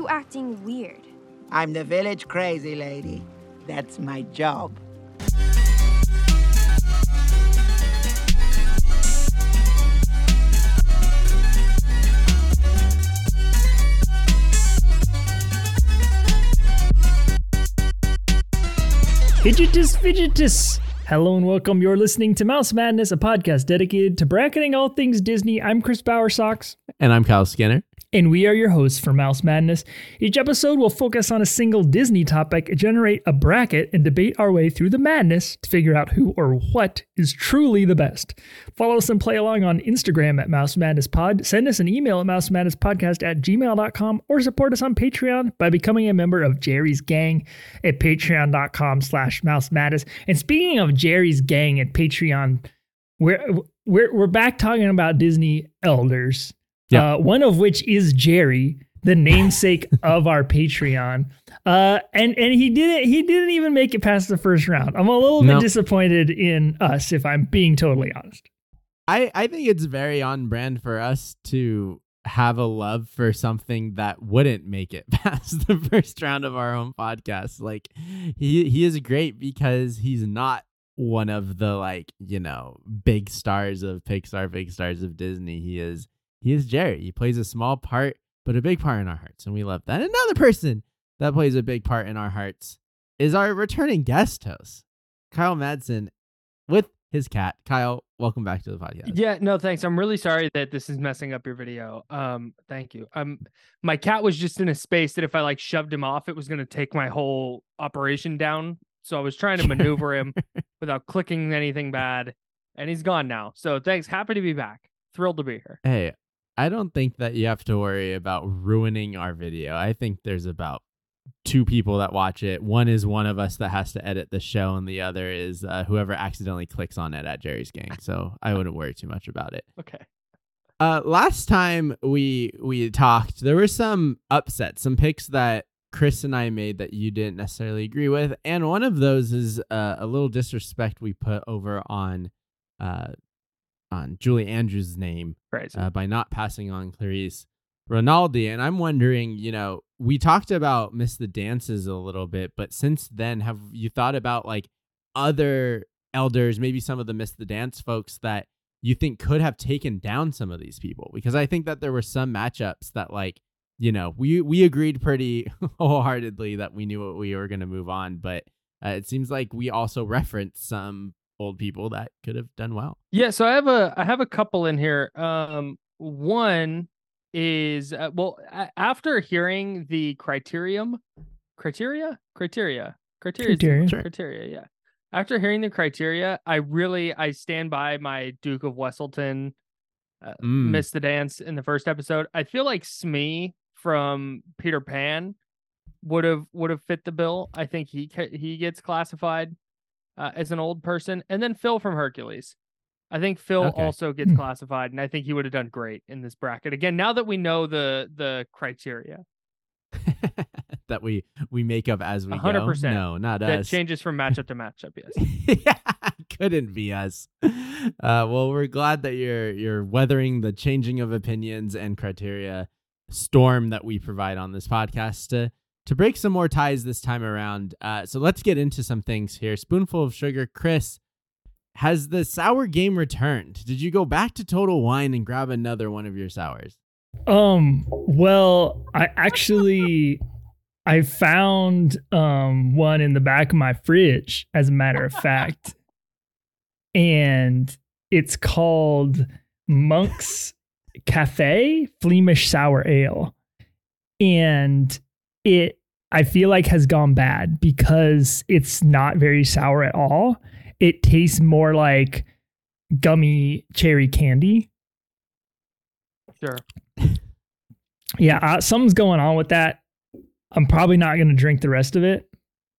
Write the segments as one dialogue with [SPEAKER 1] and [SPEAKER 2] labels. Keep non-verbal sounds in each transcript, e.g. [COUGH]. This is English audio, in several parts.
[SPEAKER 1] you acting weird?
[SPEAKER 2] I'm the village crazy lady. That's my job.
[SPEAKER 3] Fidgetus Fidgetus! Hello and welcome. You're listening to Mouse Madness, a podcast dedicated to bracketing all things Disney. I'm Chris Bowersox,
[SPEAKER 4] And I'm Kyle Skinner.
[SPEAKER 3] And we are your hosts for Mouse Madness. Each episode will focus on a single Disney topic, generate a bracket, and debate our way through the madness to figure out who or what is truly the best. Follow us and play along on Instagram at Mouse Madness Pod. Send us an email at Mouse Madness Podcast at gmail.com or support us on Patreon by becoming a member of Geri's Gang at patreon.com slash mouse madness. And speaking of Geri's Gang at Patreon, we're we're we're back talking about Disney elders.
[SPEAKER 4] Yeah.
[SPEAKER 3] Uh, one of which is Geri, the namesake [LAUGHS] of our Patreon. Uh, and and he didn't he didn't even make it past the first round. I'm a little
[SPEAKER 4] No.
[SPEAKER 3] bit disappointed in us, if I'm being totally honest.
[SPEAKER 4] I, I think it's very on brand for us to have a love for something that wouldn't make it [LAUGHS] past the first round of our own podcast. Like he he is great because he's not one of the like, you know, big stars of Pixar, big stars of Disney. He is he is Geri. He plays a small part, but a big part in our hearts, and we love that. Another person that plays a big part in our hearts is our returning guest host, Kyle Madsen, with his cat. Kyle, welcome back to the podcast.
[SPEAKER 5] Yeah, no, thanks. I'm really sorry that this is messing up your video. Um, thank you. Um, my cat was just in a space that if I like shoved him off, it was gonna take my whole operation down. So I was trying to maneuver him [LAUGHS] without clicking anything bad, and he's gone now. So thanks. Happy to be back. Thrilled to be here.
[SPEAKER 4] Hey, I don't think that you have to worry about ruining our video. I think there's about two people that watch it. One is one of us that has to edit the show, and the other is uh, whoever accidentally clicks on it at Geri's Gang. So I wouldn't worry too much about it.
[SPEAKER 5] Okay.
[SPEAKER 4] Uh, last time we we talked, there were some upsets, some picks that Chris and I made that you didn't necessarily agree with, and one of those is uh, a little disrespect we put over on uh, on Julie Andrews' name uh, by not passing on Clarisse Renaldi. And I'm wondering, you know, we talked about Miss the Dances a little bit, but since then, have you thought about like other elders, maybe some of the Miss the Dance folks that you think could have taken down some of these people? Because I think that there were some matchups that like, you know, we we agreed pretty [LAUGHS] wholeheartedly that we knew what we were going to move on, but uh, it seems like we also referenced some old people that could have done well.
[SPEAKER 5] Yeah, so I have a I have a couple in here. Um, one is uh, well after hearing the criterium, criteria, criteria, criteria,
[SPEAKER 3] Criteria.
[SPEAKER 4] Sure.
[SPEAKER 5] criteria. Yeah, after hearing the criteria, I really I stand by my Duke of Weselton, uh,
[SPEAKER 4] Mm.
[SPEAKER 5] missed the dance in the first episode. I feel like Smee from Peter Pan would have would have fit the bill. I think he he gets classified uh, as an old person, and then Phil from Hercules. I think Phil
[SPEAKER 4] Okay.
[SPEAKER 5] also [CLEARS THROAT] gets classified, and I think he would have done great in this bracket. Again, now that we know the the criteria, [LAUGHS]
[SPEAKER 4] that we we make up as we
[SPEAKER 5] A hundred
[SPEAKER 4] go.
[SPEAKER 5] percent.
[SPEAKER 4] No, not
[SPEAKER 5] that
[SPEAKER 4] us.
[SPEAKER 5] That changes from [LAUGHS] matchup to matchup. Yes.
[SPEAKER 4] yeah, [LAUGHS] couldn't be us. Uh, well, we're glad that you're you're weathering the changing of opinions and criteria storm that we provide on this podcast to to break some more ties this time around. Uh, so let's get into some things here. Spoonful of sugar, Chris. Has the sour game returned? Did you go back to Total Wine and grab another one of your sours?
[SPEAKER 3] Um, well, I actually I found um one in the back of my fridge, as a matter of fact. And it's called Monk's Cafe Flemish Sour Ale. And it I feel like has gone bad because it's not very sour at all. It tastes more like gummy cherry candy.
[SPEAKER 5] Sure.
[SPEAKER 3] yeah, uh, something's going on with that. I'm probably not going to drink the rest of it.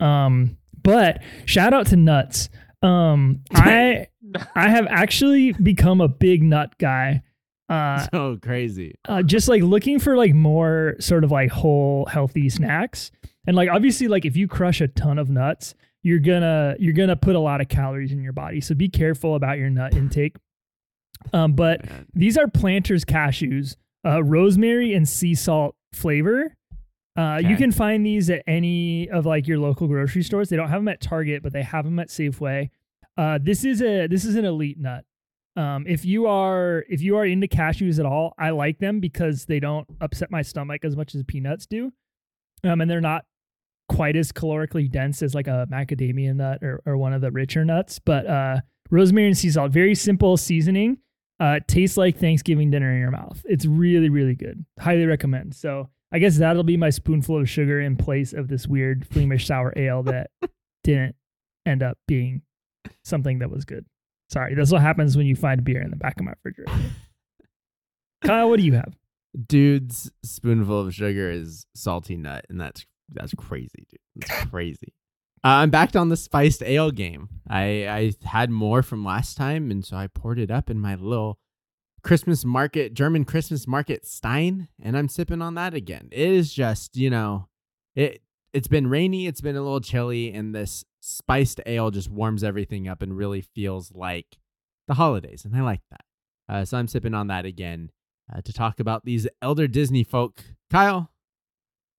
[SPEAKER 3] Um, but shout out to nuts. Um, [LAUGHS] I I have actually become a big nut guy. Uh, [LAUGHS]
[SPEAKER 4] so crazy.
[SPEAKER 3] uh, just like looking for like more sort of like whole healthy snacks, and like obviously like if you crush a ton of nuts, you're gonna you're gonna put a lot of calories in your body. So be careful about your nut intake. Um, but
[SPEAKER 4] Man.
[SPEAKER 3] these are Planters cashews, uh, rosemary and sea salt flavor. Uh, You can find these at any of like your local grocery stores. They don't have them at Target, but they have them at Safeway. Uh, this is a this is an elite nut. Um, if you are if you are into cashews at all, I like them because they don't upset my stomach as much as peanuts do, um, and they're not quite as calorically dense as like a macadamia nut or, or one of the richer nuts. But uh, rosemary and sea salt, very simple seasoning. Uh, tastes like Thanksgiving dinner in your mouth. It's really really good. Highly recommend. So I guess that'll be my spoonful of sugar in place of this weird Flemish sour ale that [LAUGHS] didn't end up being something that was good. Sorry, that's what happens when you find beer in the back of my refrigerator. [LAUGHS] Kyle, what do you have?
[SPEAKER 4] Dude's spoonful of sugar is salty nut, and that's that's crazy, dude. That's [LAUGHS] crazy. Uh, I'm back on the spiced ale game. I I had more from last time, and so I poured it up in my little Christmas market, German Christmas market Stein, and I'm sipping on that again. It is just, you know, it it's been rainy, it's been a little chilly, and this spiced ale just warms everything up and really feels like the holidays, and I like that. Uh, so I'm sipping on that again uh, to talk about these elder Disney folk. Kyle,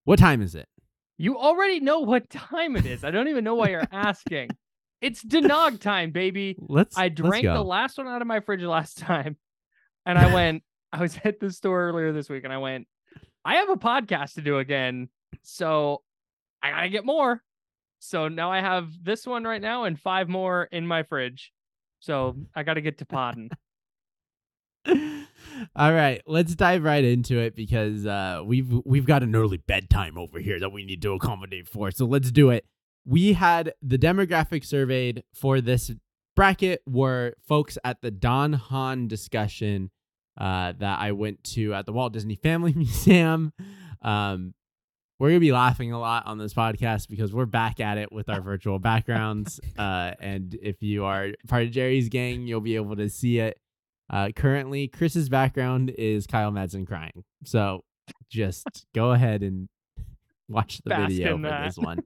[SPEAKER 4] what time is it?
[SPEAKER 5] You already know what [LAUGHS] time it is. I don't even know why you're asking. It's Denog time, baby.
[SPEAKER 4] Let's.
[SPEAKER 5] I
[SPEAKER 4] let's
[SPEAKER 5] drank
[SPEAKER 4] go.
[SPEAKER 5] the last one out of my fridge last time. And I went, I was [LAUGHS] at the store earlier this week and I went, I have a podcast to do again. So I gotta get more. So now I have this one right now and five more in my fridge. So I gotta get to podding. [LAUGHS]
[SPEAKER 4] All right, let's dive right into it because uh, we've we've got an early bedtime over here that we need to accommodate for. So let's do it. We had the demographic surveyed for this bracket were folks at the Don Hahn discussion uh, that I went to at the Walt Disney Family [LAUGHS] Museum. Um, we're gonna be laughing a lot on this podcast because we're back at it with our [LAUGHS] virtual backgrounds. Uh, and if you are part of Geri's gang, you'll be able to see it. Uh, currently, Chris's background is Kyle Madsen crying. So just [LAUGHS] go ahead and watch the
[SPEAKER 5] Bask
[SPEAKER 4] video for
[SPEAKER 5] that.
[SPEAKER 4] this one.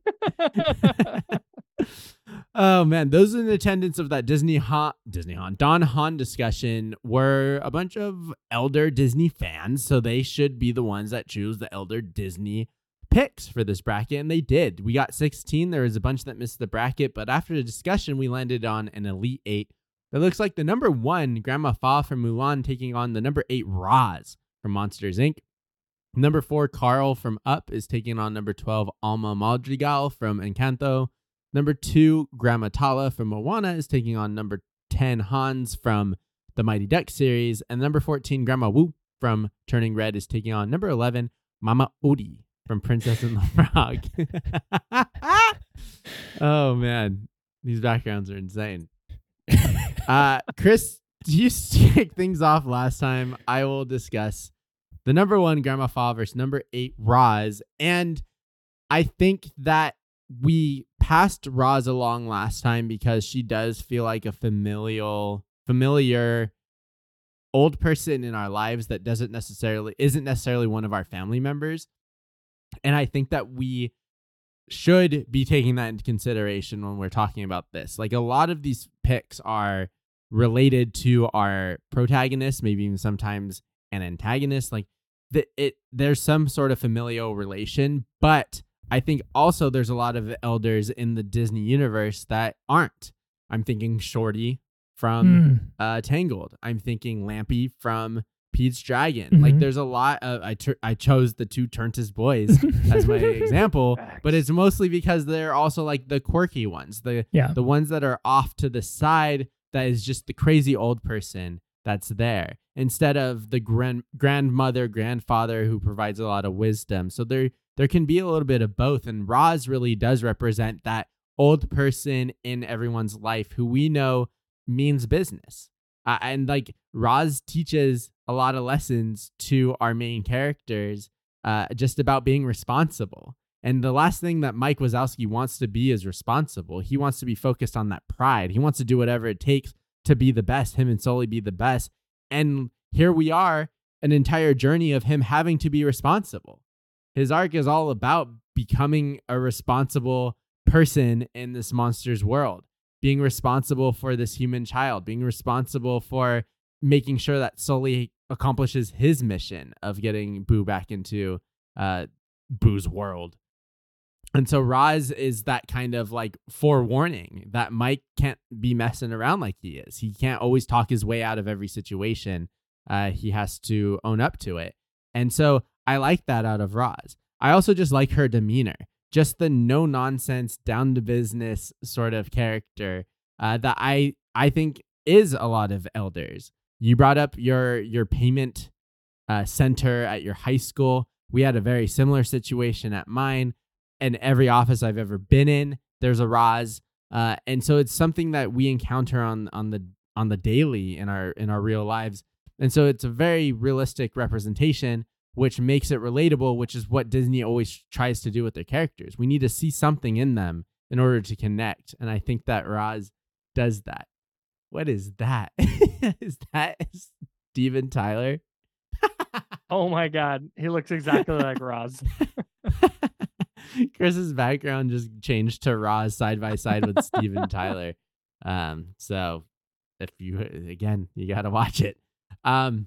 [SPEAKER 4] [LAUGHS] oh man, those in attendance of that Disney Han, Disney Han, Don Hahn discussion were a bunch of elder Disney fans, so they should be the ones that choose the elder Disney picks for this bracket, and they did. We got 16. There was a bunch that missed the bracket, but after the discussion, we landed on an elite eight. That looks like the number one Grandma Fa from Mulan taking on the number eight Roz from Monsters Inc. Number four, Carl from Up is taking on number 12, Alma Madrigal from Encanto. Number two, Grandma Tala from Moana is taking on number 10, Hans from the Mighty Duck series. And number 14, Grandma Wu from Turning Red is taking on number 11, Mama Odie from Princess and the [LAUGHS] Frog. [LAUGHS] oh, man. These backgrounds are insane. [LAUGHS] Uh, Chris, do you kicked things off last time. I will discuss the number one Grandma Fa versus number eight Roz. And I think that we passed Roz along last time because she does feel like a familial, familiar old person in our lives that doesn't necessarily isn't necessarily one of our family members. And I think that we should be taking that into consideration when we're talking about this. Like a lot of these picks are related to our protagonist, maybe even sometimes an antagonist. Like the, it, there's some sort of familial relation, but I think also there's a lot of elders in the Disney universe that aren't. I'm thinking Shorty from
[SPEAKER 3] Hmm.
[SPEAKER 4] uh, Tangled. I'm thinking Lampie from Pete's Dragon. Like
[SPEAKER 3] Mhm.
[SPEAKER 4] there's a lot of I tur- I chose the two Turntis boys as my [LAUGHS] example, but it's mostly because they're also like the quirky ones, the
[SPEAKER 3] Yeah.
[SPEAKER 4] the ones that are off to the side that is just the crazy old person that's there instead of the grand grandmother grandfather who provides a lot of wisdom. So there there can be a little bit of both and Roz really does represent that old person in everyone's life who we know means business. Uh, and like Roz teaches a lot of lessons to our main characters uh, just about being responsible. And the last thing that Mike Wazowski wants to be is responsible. He wants to be focused on that pride. He wants to do whatever it takes to be the best, him and Sully be the best. And here we are, an entire journey of him having to be responsible. His arc is all about becoming a responsible person in this monster's world, being responsible for this human child, being responsible for making sure that Sully accomplishes his mission of getting Boo back into uh, Boo's world. And so Roz is that kind of like forewarning that Mike can't be messing around like he is. He can't always talk his way out of every situation. Uh, he has to own up to it. And so I like that out of Roz. I also just like her demeanor, just the no nonsense, down to business sort of character uh, that I I think is a lot of elders. You brought up your your payment uh, center at your high school. We had a very similar situation at mine, and every office I've ever been in, there's a Roz, uh, and so it's something that we encounter on on the on the daily in our in our real lives, and so it's a very realistic representation, which makes it relatable, which is what Disney always tries to do with their characters. We need to see something in them in order to connect, and I think that Roz does that. What is that? [LAUGHS] is that Steven Tyler? [LAUGHS]
[SPEAKER 5] oh my god, he looks exactly like Roz. [LAUGHS]
[SPEAKER 4] Chris's background just changed to Roz side by side with Steven Tyler. Um, so if you again, you gotta watch it. Um,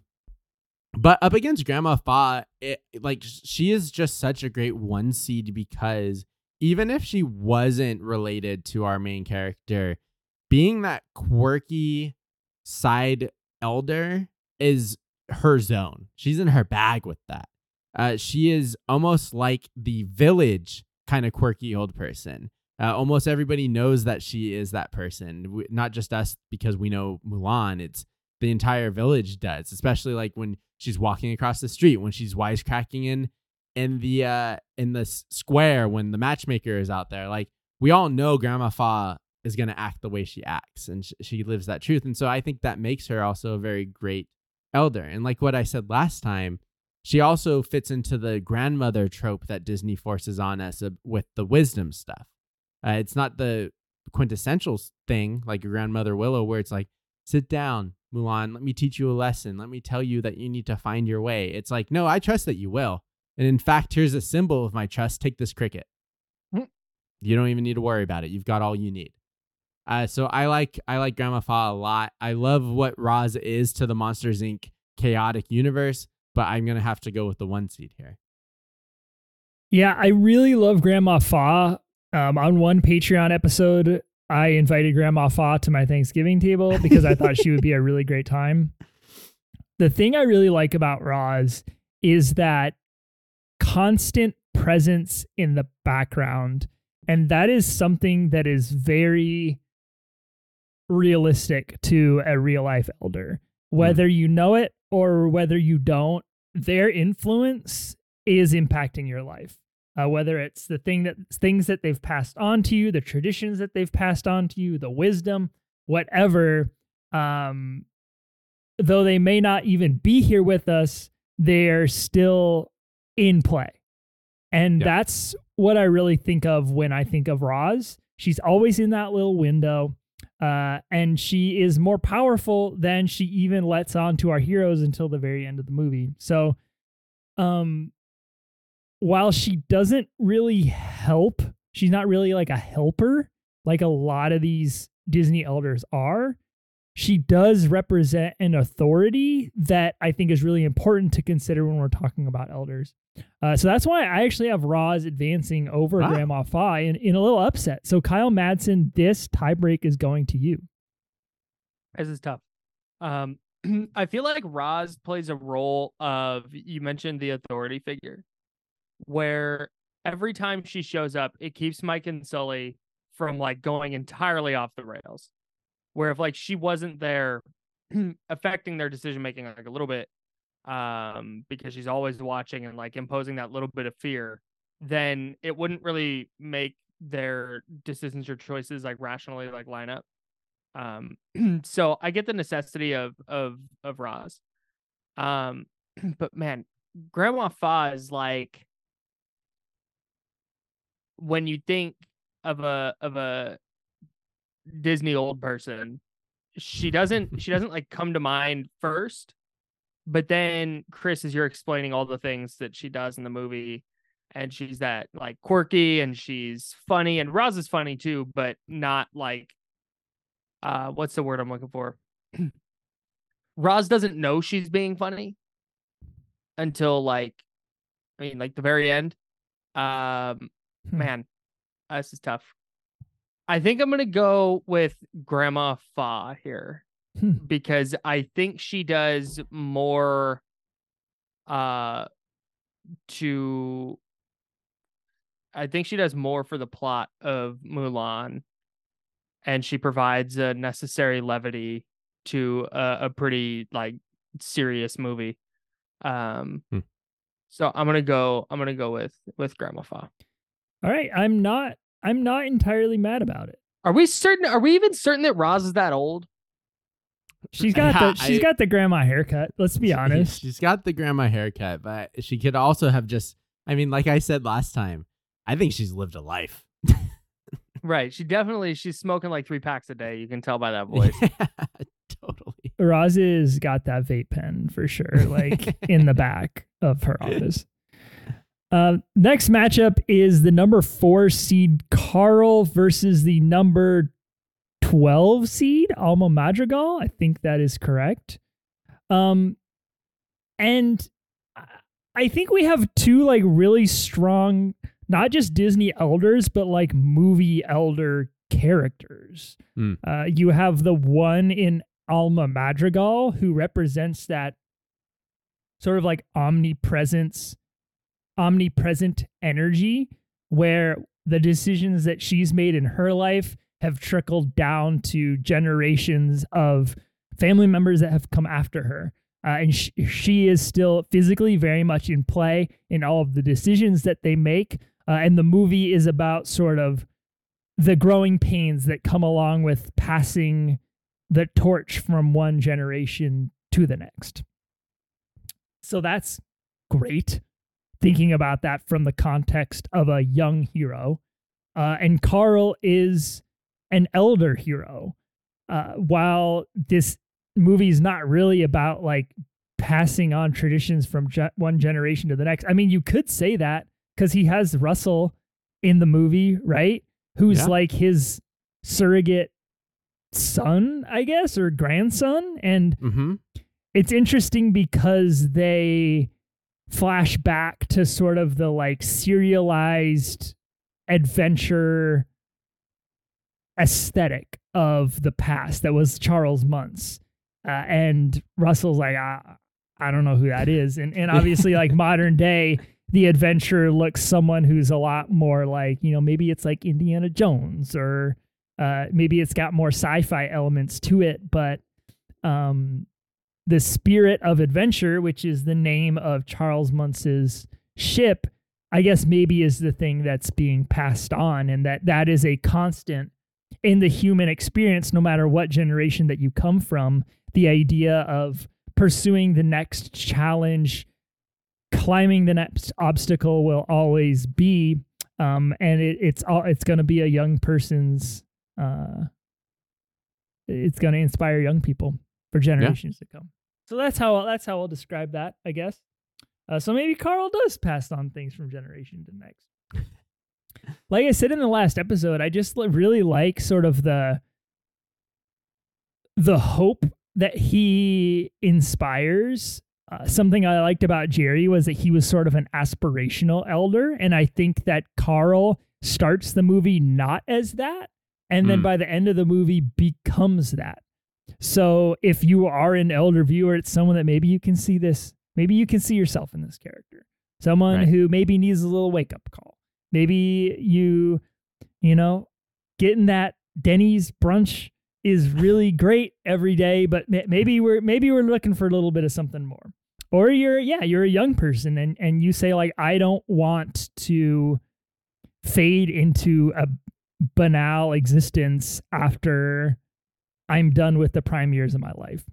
[SPEAKER 4] but up against Grandma Fa, it, like she is just such a great one seed because even if she wasn't related to our main character, being that quirky side elder is her zone. She's in her bag with that. Uh, she is almost like the village kind of quirky old person. Uh, almost everybody knows that she is that person, we, not just us because we know Mulan. It's the entire village does, especially like when she's walking across the street, when she's wisecracking in in the uh in the square when the matchmaker is out there. Like we all know Grandma Fa is going to act the way she acts and sh- she lives that truth. And so I think that makes her also a very great elder. And like what I said last time, she also fits into the grandmother trope that Disney forces on us uh, with the wisdom stuff. Uh, it's not the quintessential thing like your grandmother Willow, where it's like, sit down, Mulan, let me teach you a lesson. Let me tell you that you need to find your way. It's like, no, I trust that you will. And in fact, here's a symbol of my trust. Take this cricket. Mm. You don't even need to worry about it. You've got all you need. Uh, so I like I like Grandma Fa a lot. I love what Roz is to the Monsters Inc. chaotic universe, but I'm gonna have to go with the one seed here.
[SPEAKER 3] Yeah, I really love Grandma Fa. Um, on one Patreon episode, I invited Grandma Fa to my Thanksgiving table because I thought she would be a really great [LAUGHS] time. The thing I really like about Roz is that constant presence in the background. And that is something that is very realistic to a real life elder. Whether mm. you know it or whether you don't, their influence is impacting your life. Uh, whether it's the thing that things that they've passed on to you, the traditions that they've passed on to you, the wisdom, whatever. Um, though they may not even be here with us, they're still in play. And that's what I really think of when I think of Roz. She's always in that little window. Uh, and she is more powerful than she even lets on to our heroes until the very end of the movie. So, um, while she doesn't really help, she's not really like a helper like a lot of these Disney elders are. She does represent an authority that I think is really important to consider when we're talking about elders. Uh, so that's why I actually have Roz advancing over ah. Grandma Fa in, in a little upset. So Kyle Madsen, this tiebreak is going to you.
[SPEAKER 5] This is tough. Um, [CLEARS THROAT] I feel like Roz plays a role of you mentioned the authority figure, where every time she shows up, it keeps Mike and Sully from like going entirely off the rails. Where if like she wasn't there, [CLEARS THROAT] affecting their decision making like a little bit, um, because she's always watching and like imposing that little bit of fear, then it wouldn't really make their decisions or choices like rationally like line up. Um, [CLEARS THROAT] so I get the necessity of of of Roz. Um, [CLEARS THROAT] but man, Grandma Fa is like when you think of a of a Disney old person, she doesn't [LAUGHS] she doesn't like come to mind first but then Chris, as you're explaining all the things that she does in the movie, and she's that like quirky and she's funny, and Roz is funny too, but not like uh what's the word I'm looking for? [CLEARS THROAT] Roz doesn't know she's being funny until like I mean like the very end. Um,
[SPEAKER 3] Hmm.
[SPEAKER 5] man, this is tough. I think I'm gonna go with Grandma Fa here
[SPEAKER 3] Hmm.
[SPEAKER 5] because I think she does more uh to I think she does more for the plot of Mulan and she provides a necessary levity to a, a pretty like serious movie. Um
[SPEAKER 4] Hmm.
[SPEAKER 5] so I'm gonna go I'm gonna go with with Grandma Fa.
[SPEAKER 3] All right, I'm not I'm not entirely mad about it.
[SPEAKER 5] Are we certain are we even certain that Roz is that old?
[SPEAKER 3] She's got
[SPEAKER 4] Yeah,
[SPEAKER 3] the [LAUGHS] she's got the grandma haircut. Let's be honest.
[SPEAKER 4] She's got the grandma haircut, but she could also have just I mean, like I said last time, I think she's lived a life. [LAUGHS]
[SPEAKER 5] Right. She definitely she's smoking like three packs a day. You can tell by that [LAUGHS] voice.
[SPEAKER 4] totally.
[SPEAKER 3] Roz's got that vape pen for sure, like in the back of her office. Uh, next matchup is the number four seed Carl versus the number 12 seed Alma Madrigal. I think that is correct. Um, and I- think we have two like really strong, not just Disney elders, but like movie elder characters.
[SPEAKER 4] Hmm.
[SPEAKER 3] Uh, you have the one in Alma Madrigal who represents that sort of like omnipresence, omnipresent energy where the decisions that she's made in her life have trickled down to generations of family members that have come after her. Uh, and sh- she is still physically very much in play in all of the decisions that they make. Uh, and the movie is about sort of the growing pains that come along with passing the torch from one generation to the next. So that's great. Thinking about that from the context of a young hero. Uh, and Carl is an elder hero. Uh, while this movie is not really about like passing on traditions from ge- one generation to the next. I mean, you could say that because he has Russell in the movie, right? Who's
[SPEAKER 4] Yeah.
[SPEAKER 3] like his surrogate son, I guess, or grandson. And
[SPEAKER 4] Mm-hmm.
[SPEAKER 3] it's interesting because they flash back to sort of the like serialized adventure aesthetic of the past that was Charles Muntz. Uh, and Russell's like, I, I don't know who that is. And, and obviously, like [LAUGHS] modern day, the adventure looks someone who's a lot more like, you know, maybe it's like Indiana Jones or uh, maybe it's got more sci fi elements to it. But um, the spirit of adventure, which is the name of Charles Muntz's ship, I guess maybe is the thing that's being passed on, and that that is a constant in the human experience, no matter what generation that you come from. The idea of pursuing the next challenge, climbing the next obstacle will always be, um, and it, it's all it's going to be a young person's. Uh, it's going to inspire young people for generations to come. So that's how that's how I'll describe that, I guess. Uh, so maybe Carl does pass on things from generation to next. like I said in the last episode, I just really like sort of the the hope that he inspires. Uh, something I liked about Geri was that he was sort of an aspirational elder, and I think that Carl starts the movie not as that, and then
[SPEAKER 4] Mm.
[SPEAKER 3] by the end of the movie becomes that. So if you are an elder viewer, it's someone that maybe you can see this, maybe you can see yourself in this character. Someone
[SPEAKER 4] Right.
[SPEAKER 3] who maybe needs a little wake up call. Maybe you, you know, getting that Denny's brunch is really [LAUGHS] great every day, but maybe we're maybe we're looking for a little bit of something more. Or you're yeah, you're a young person and and you say like I don't want to fade into a banal existence after I'm done with the prime years of my life.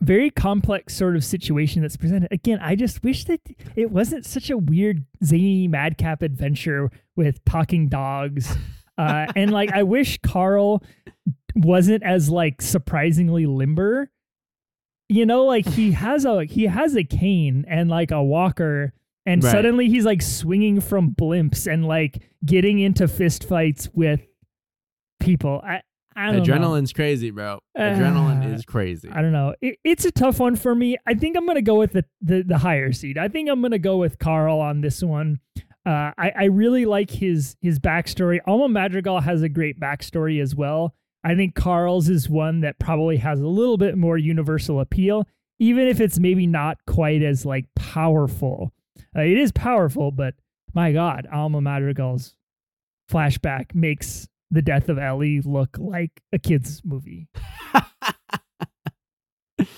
[SPEAKER 3] Very complex sort of situation that's presented. Again, I just wish that it wasn't such a weird, zany, madcap adventure with talking dogs. [LAUGHS] Uh, and like, I wish Carl wasn't as like surprisingly limber. You know, like he [LAUGHS] has a he has a cane and like a walker, and
[SPEAKER 4] Right.
[SPEAKER 3] suddenly he's like swinging from blimps and like getting into fist fights with people. I Don't know.
[SPEAKER 4] Adrenaline's crazy, bro. Adrenaline
[SPEAKER 3] Uh,
[SPEAKER 4] is crazy.
[SPEAKER 3] I don't know. It, it's a tough one for me. I think I'm gonna go with the, the the higher seed. I think I'm gonna go with Carl on this one. Uh, I, I really like his his backstory. Alma Madrigal has a great backstory as well. I think Carl's is one that probably has a little bit more universal appeal, even if it's maybe not quite as like powerful. Uh, it is powerful, but my God, Alma Madrigal's flashback makes the death of Ellie look like a kid's movie. [LAUGHS]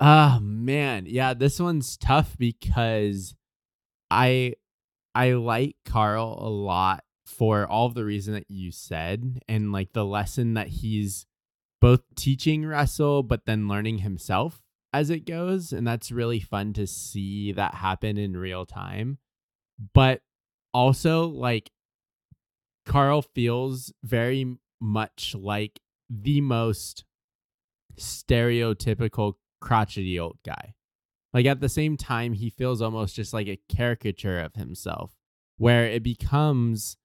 [SPEAKER 4] oh man, yeah, this one's tough because I I like Carl a lot for all of the reason that you said and like the lesson that he's both teaching Russell but then learning himself as it goes and that's really fun to see that happen in real time. But also like Carl feels very much like the most stereotypical crotchety old guy. Like at the same time, he feels almost just like a caricature of himself, where it becomes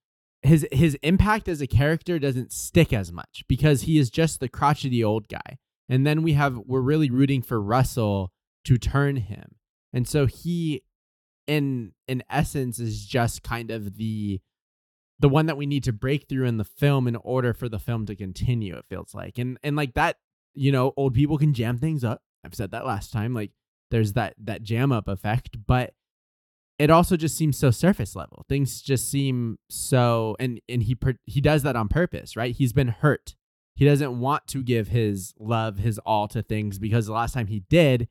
[SPEAKER 4] his his impact as a character doesn't stick as much because he is just the crotchety old guy. And then we have we're really rooting for Russell to turn him. And so he in in essence is just kind of the the one that we need to break through in the film in order for the film to continue it feels like. And and like that you know old people can jam things up. I've said that last time like there's that that jam up effect but it also just seems so surface level. Things just seem so and and he per, he does that on purpose right? He's been hurt. He doesn't want to give his love his all to things because the last time he did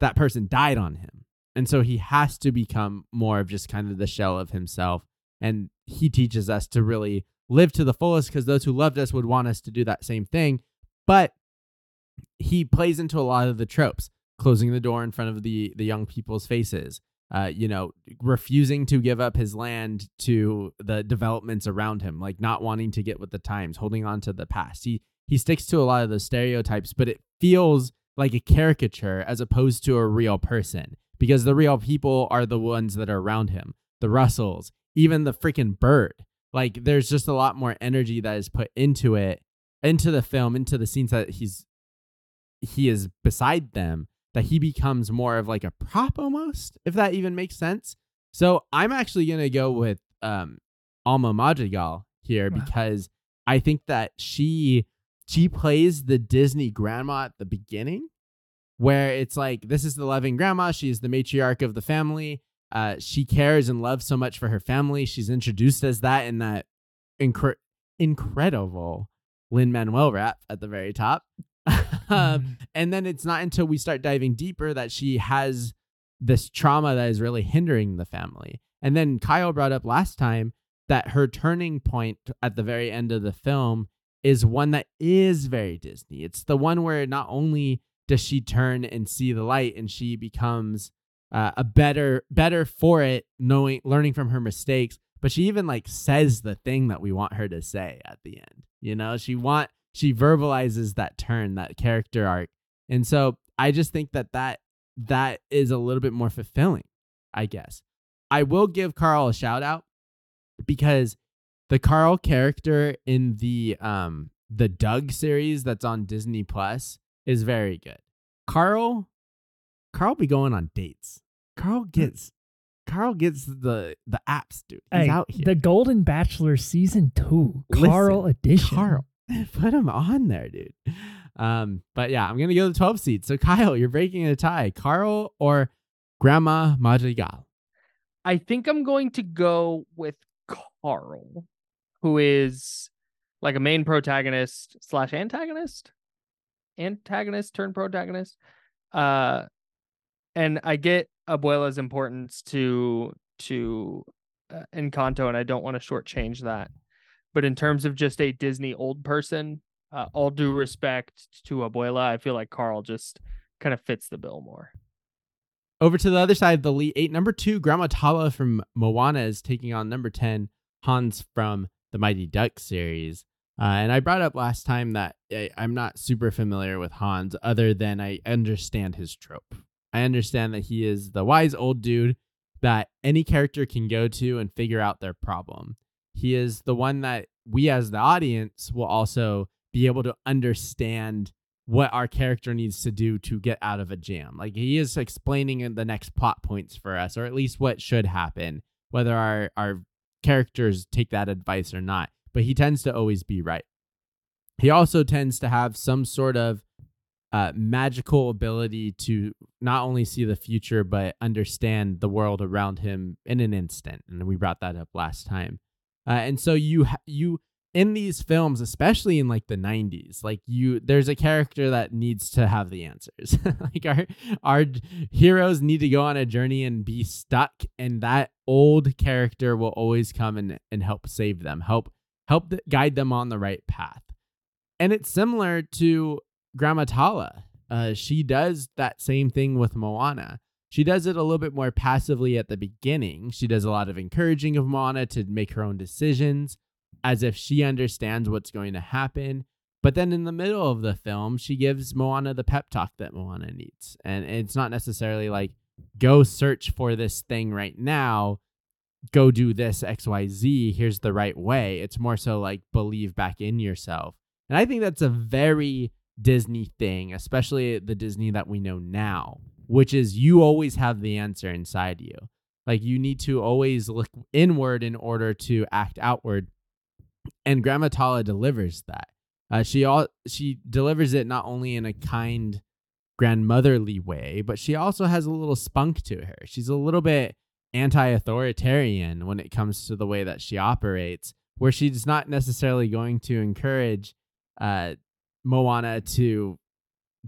[SPEAKER 4] that person died on him. And so he has to become more of just kind of the shell of himself and he teaches us to really live to the fullest because those who loved us would want us to do that same thing but he plays into a lot of the tropes closing the door in front of the the young people's faces uh, you know, refusing to give up his land to the developments around him, like not wanting to get with the times, holding on to the past. He he sticks to a lot of the stereotypes, but it feels like a caricature as opposed to a real person because the real people are the ones that are around him, the Russells, even the freaking bird. Like there's just a lot more energy that is put into it, into the film, into the scenes that he's he is beside them that he becomes more of like a prop almost, if that even makes sense. So I'm actually gonna go with um Alma Madrigal here wow. because I think that she she plays the Disney grandma at the beginning, where it's like this is the loving grandma, she's the matriarch of the family. Uh, she cares and loves so much for her family. She's introduced as that in that incre- incredible Lin Manuel rap at the very top. [LAUGHS] um, and then it's not until we start diving deeper that she has this trauma that is really hindering the family. And then Kyle brought up last time that her turning point at the very end of the film is one that is very Disney. It's the one where not only does she turn and see the light and she becomes uh, a better better for it knowing learning from her mistakes but she even like says the thing that we want her to say at the end you know she want she verbalizes that turn, that character arc. And so I just think that that that is a little bit more fulfilling, I guess. I will give Carl a shout out because the Carl character in the um the Dug series that's on Disney Plus is very good. Carl Carl be going on dates. Carl hmm. gets Carl gets the the apps, dude. He's hey, out here.
[SPEAKER 3] The Golden Bachelor season two, Carl Listen, edition.
[SPEAKER 4] Carl, [LAUGHS] Put him on there, dude. Um, but yeah, I'm gonna go to the 12 seed. So Kyle, you're breaking a tie. Carl or Grandma Madrigal?
[SPEAKER 5] I think I'm going to go with Carl, who is like a main protagonist slash antagonist, antagonist turned protagonist. Uh, and I get Abuela's importance to to uh, Encanto, and I don't want to shortchange that. But in terms of just a Disney old person, uh, all due respect to Abuela, I feel like Carl just kind of fits the bill more.
[SPEAKER 4] Over to the other side, of the Elite Eight. Number two, Grandma Tala from Moana is taking on number 10, Hans from the Mighty Duck series. Uh, and I brought up last time that I, I'm not super familiar with Hans, other than I understand his trope. I understand that he is the wise old dude that any character can go to and figure out their problem. He is the one that we as the audience will also be able to understand what our character needs to do to get out of a jam. Like he is explaining the next plot points for us, or at least what should happen. whether our our characters take that advice or not. But he tends to always be right. He also tends to have some sort of uh, magical ability to not only see the future but understand the world around him in an instant. And we brought that up last time. Uh, and so you you in these films, especially in like the 90s, like you there's a character that needs to have the answers. [LAUGHS] like our our heroes need to go on a journey and be stuck and that old character will always come and and help save them, help help guide them on the right path. And it's similar to Grandma Tala. Uh, she does that same thing with Moana. She does it a little bit more passively at the beginning. She does a lot of encouraging of Moana to make her own decisions as if she understands what's going to happen. But then in the middle of the film, she gives Moana the pep talk that Moana needs. And it's not necessarily like, go search for this thing right now, go do this XYZ, here's the right way. It's more so like, believe back in yourself. And I think that's a very Disney thing, especially the Disney that we know now, which is you always have the answer inside you. Like you need to always look inward in order to act outward and Grandma Tala delivers that. Uh, she all she delivers it not only in a kind, grandmotherly way, but she also has a little spunk to her. She's a little bit anti-authoritarian when it comes to the way that she operates, where she's not necessarily going to encourage uh, Moana to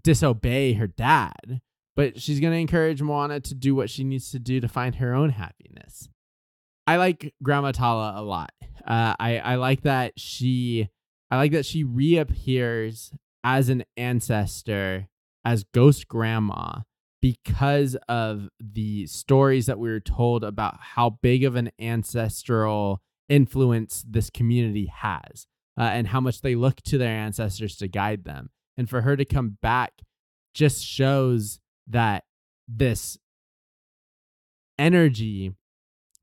[SPEAKER 4] disobey her dad, but she's going to encourage Moana to do what she needs to do to find her own happiness. I like Grandma Tala a lot. Uh, I I like that she I like that she reappears as an ancestor as Ghost Grandma because of the stories that we were told about how big of an ancestral influence this community has uh, and how much they look to their ancestors to guide them. And for her to come back just shows that this energy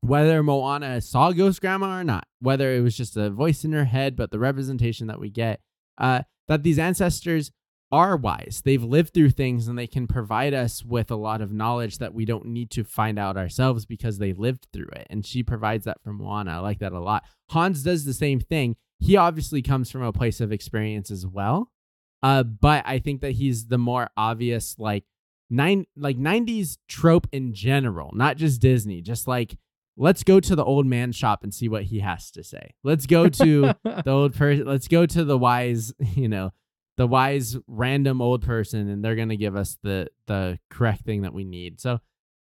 [SPEAKER 4] whether Moana saw Ghost Grandma or not, whether it was just a voice in her head, but the representation that we get, uh, that these ancestors are wise. They've lived through things and they can provide us with a lot of knowledge that we don't need to find out ourselves because they lived through it. And she provides that from Moana. I like that a lot. Hans does the same thing. He obviously comes from a place of experience as well. Uh, but I think that he's the more obvious, like nine like 90s trope in general, not just Disney, just like let's go to the old man shop and see what he has to say. Let's go to [LAUGHS] the old person. Let's go to the wise, [LAUGHS] you know, the wise random old person, and they're gonna give us the the correct thing that we need. So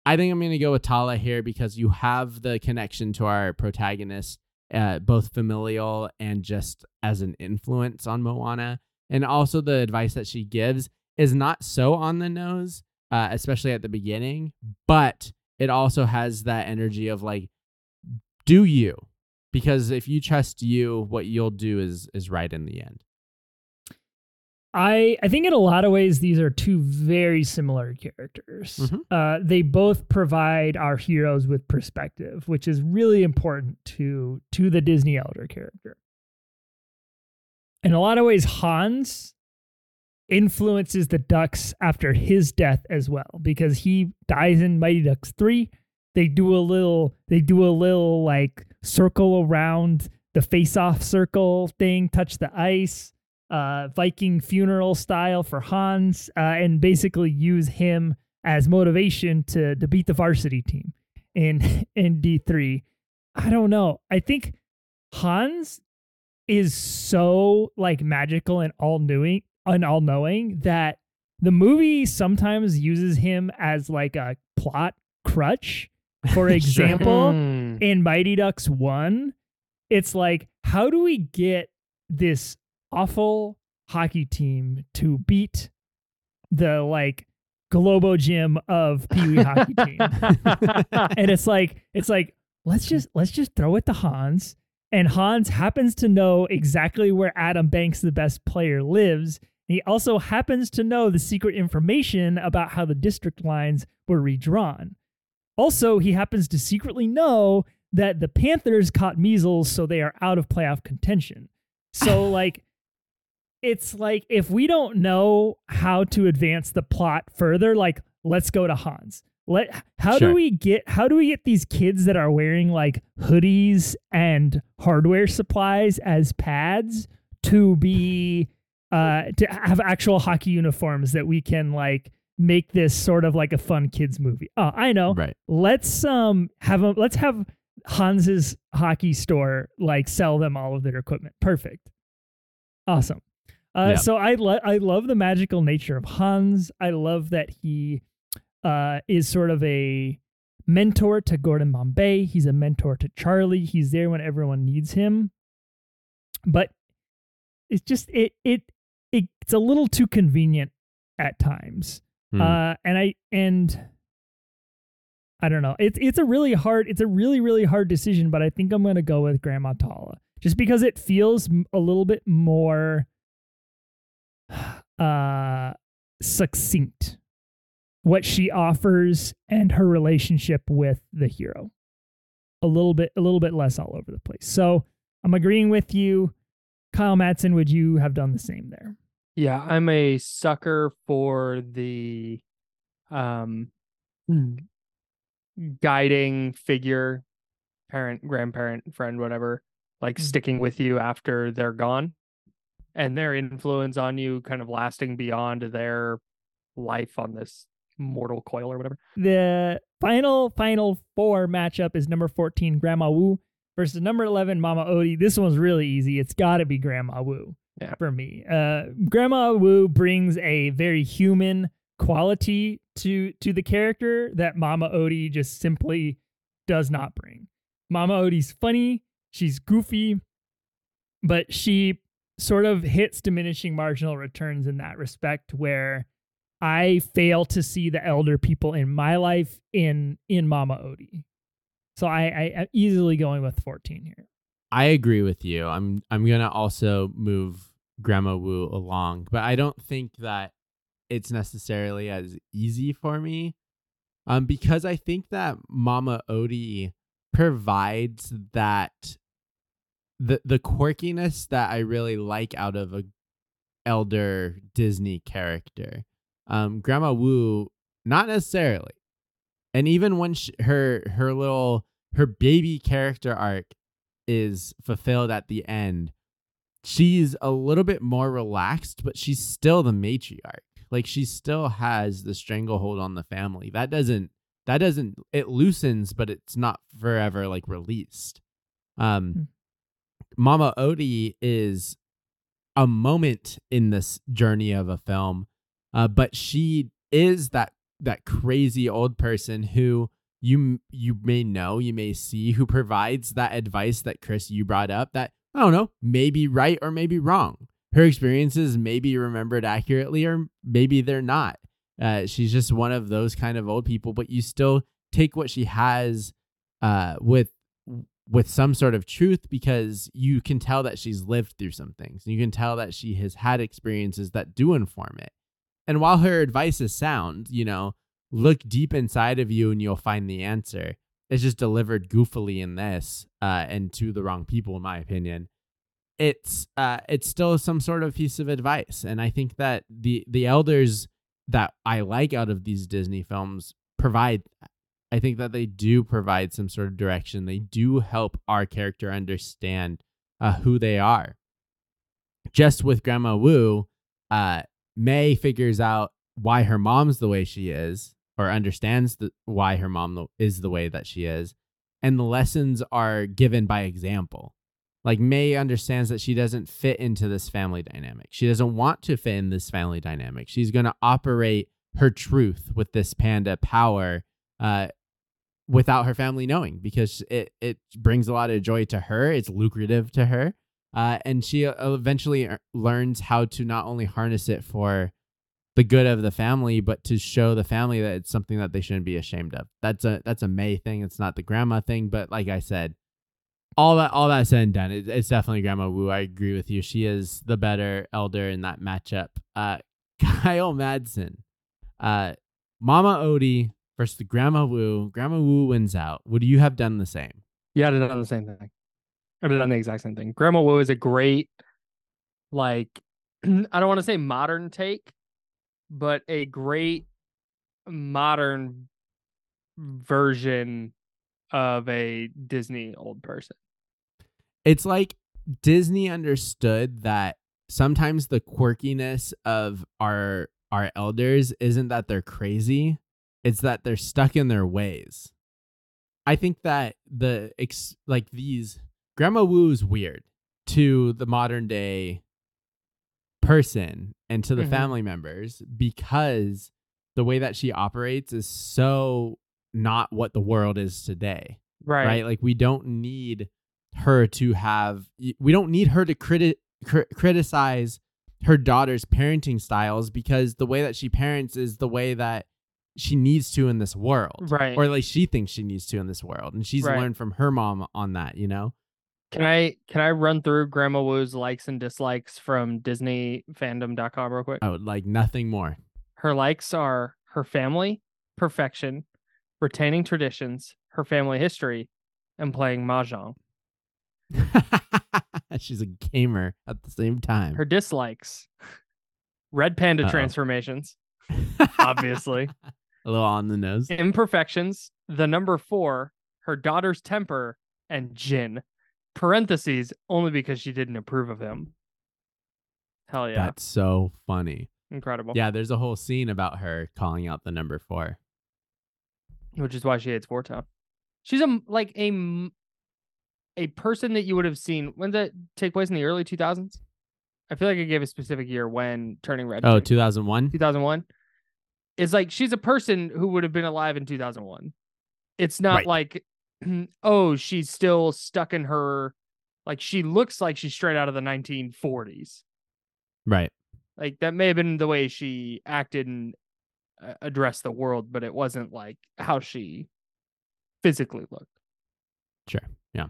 [SPEAKER 4] I think I'm gonna go with Tala here because you have the connection to our protagonist, uh, both familial and just as an influence on Moana, and also the advice that she gives is not so on the nose, uh, especially at the beginning, but it also has that energy of like do you because if you trust you what you'll do is is right in the end
[SPEAKER 3] I I think in a lot of ways these are two very similar characters. Mm-hmm. Uh, they both provide our heroes with perspective, which is really important to to the Disney elder character. In a lot of ways, Hans influences the Ducks after his death as well because he dies in Mighty Ducks 3. They do a little they do a little like circle around the face-off circle thing, touch the ice, uh Viking funeral style for Hans uh, and basically use him as motivation to to beat the varsity team in [LAUGHS] in D3. I don't know. I think Hans is so like magical and all knowing and all knowing that the movie sometimes uses him as like a plot crutch. For [LAUGHS] example, sure. in Mighty Ducks 1, it's like, how do we get this awful hockey team to beat the like Globo Gym of Pee Wee hockey team? [LAUGHS] and it's like, it's like, let's just let's just throw it to Hans. And Hans happens to know exactly where Adam Banks, the best player, lives he also happens to know the secret information about how the district lines were redrawn. Also, he happens to secretly know that the Panthers caught measles, so they are out of playoff contention. So, [LAUGHS] like, it's like if we don't know how to advance the plot further, like, let's go to Hans. Let how
[SPEAKER 4] Sure.
[SPEAKER 3] do we get how do we get these kids that are wearing like hoodies and hardware supplies as pads to be uh to have actual hockey uniforms that we can like make this sort of like a fun kids movie. Oh, I know.
[SPEAKER 4] Right.
[SPEAKER 3] Let's um have a let's have Hans's hockey store like sell them all of their equipment. Perfect. Awesome. Uh,
[SPEAKER 4] Yeah.
[SPEAKER 3] So I lo- I love the magical nature of Hans. I love that he uh, is sort of a mentor to Gordon Bombay. He's a mentor to Charlie. He's there when everyone needs him. But it's just it it, it it's a little too convenient at times.
[SPEAKER 4] Hmm.
[SPEAKER 3] Uh, and I and I don't know. It's it's a really hard. It's a really really hard decision. But I think I'm gonna go with Grandma Tala just because it feels a little bit more uh succinct what she offers and her relationship with the hero. A little bit a little bit less all over the place. So i'm agreeing with you. Kyle Madsen would you have done the same there?
[SPEAKER 5] Yeah, I'm a sucker for the um guiding figure, parent, grandparent, friend, whatever, like sticking with you after they're gone and their influence on you kind of lasting beyond their life on this mortal coil or whatever.
[SPEAKER 3] the final final four matchup is number 14 grandma wu versus number 11 mama odie. This one's really easy. It's got to be grandma wu
[SPEAKER 5] Yeah.
[SPEAKER 3] for me. Uh grandma wu brings a very human quality to to the character that mama odie just simply does not bring. Mama odie's funny. She's goofy. But she sort of hits diminishing marginal returns in that respect where I fail to see the elder people in my life in in Mama Odie. So I, I am easily going with 14 here.
[SPEAKER 4] I agree with you. I'm I'm gonna also move Grandma Wu along, but I don't think that it's necessarily as easy for me. Um, because I think that Mama Odie provides that the the quirkiness that I really like out of a elder Disney character. Um, Grandma Wu, not necessarily. And even when she, her her little her baby character arc is fulfilled at the end, she's a little bit more relaxed, but she's still the matriarch. Like she still has the stranglehold on the family. That doesn't that doesn't it loosens, but it's not forever like released. Um
[SPEAKER 3] Hmm.
[SPEAKER 4] Mama Odie is a moment in this journey of a film, uh, but she is that that crazy old person who you you may know, you may see, who provides that advice that Chris you brought up that I don't know, maybe right or maybe wrong. Her experiences may be remembered accurately or maybe they're not. Uh, she's just one of those kind of old people, but you still take what she has uh, with with some sort of truth because you can tell that she's lived through some things. You can tell that she has had experiences that do inform it. And while her advice is sound, you know, look deep inside of you and you'll find the answer. It's just delivered goofily in this, uh, and to the wrong people, in my opinion. It's uh, it's still some sort of piece of advice, and I think that the the elders that I like out of these Disney films provide. that. I think that they do provide some sort of direction. They do help our character understand uh, who they are. Just with Grandma Wu, uh, Mei figures out why her mom's the way she is, or understands the, why her mom is the way that she is, and the lessons are given by example. Like Mei understands that she doesn't fit into this family dynamic. She doesn't want to fit in this family dynamic. She's going to operate her truth with this panda power uh, without her family knowing because it, it brings a lot of joy to her. It's lucrative to her. Uh, and she uh, eventually uh, learns how to not only harness it for the good of the family, but to show the family that it's something that they shouldn't be ashamed of. That's a that's a Mei thing. It's not the grandma thing. But like I said, all that all that said and done, it, it's definitely Grandma Wu. I agree with you. She is the better elder in that matchup. Uh, [LAUGHS] Kyle Madsen, uh, Mama Odie versus the Grandma Wu. Grandma Wu wins out. Would you have done the same?
[SPEAKER 5] Yeah, I'd have done the same thing. I'd have done the exact same thing. Grandma Wu is a great, like, [CLEARS THROAT] I don't want to say modern take, but a great modern version of a Disney old person.
[SPEAKER 4] It's like Disney understood that sometimes the quirkiness of our our elders isn't that they're crazy, it's that they're stuck in their ways. I think that the ex, like these Grandma Wu is weird to the modern day person and to the
[SPEAKER 5] Mhm.
[SPEAKER 4] family members because the way that she operates is so not what the world is today
[SPEAKER 5] Right.
[SPEAKER 4] right? Like we don't need her to have we don't need her to criti- cri- criticize her daughter's parenting styles because the way that she parents is the way that she needs to in this world.
[SPEAKER 5] Right.
[SPEAKER 4] Or like she thinks she needs to in this world and she's
[SPEAKER 5] Right.
[SPEAKER 4] learned from her mom on that, you know?
[SPEAKER 5] Can I can I run through Grandma Wu's likes and dislikes from DisneyFandom.com real quick?
[SPEAKER 4] I would like nothing more.
[SPEAKER 5] Her likes are her family, perfection, retaining traditions, her family history, and playing mahjong. [LAUGHS]
[SPEAKER 4] she's a gamer at the same time.
[SPEAKER 5] Her dislikes: red panda
[SPEAKER 4] Uh-oh.
[SPEAKER 5] transformations, [LAUGHS] obviously.
[SPEAKER 4] A little on the nose.
[SPEAKER 5] imperfections, the number four, her daughter's temper, and Jin. Parentheses only because she didn't approve of him. Hell yeah,
[SPEAKER 4] That's so funny.
[SPEAKER 5] incredible.
[SPEAKER 4] Yeah, there's a whole scene about her calling out the number four.
[SPEAKER 5] which is why she hates Four Town. She's a like a a person that you would have seen. When did that take place in the early two thousands? I feel like I gave a specific year when Turning Red.
[SPEAKER 4] Oh, 2001?
[SPEAKER 5] 2001 is like she's a person who would have been alive in 2001 it's not
[SPEAKER 4] Right.
[SPEAKER 5] like [CLEARS THROAT] oh she's still stuck in her like she looks like she's straight out of the 1940s
[SPEAKER 4] Right.
[SPEAKER 5] like that may have been the way she acted and uh, addressed the world but it wasn't like how she physically looked
[SPEAKER 4] Sure. Yeah.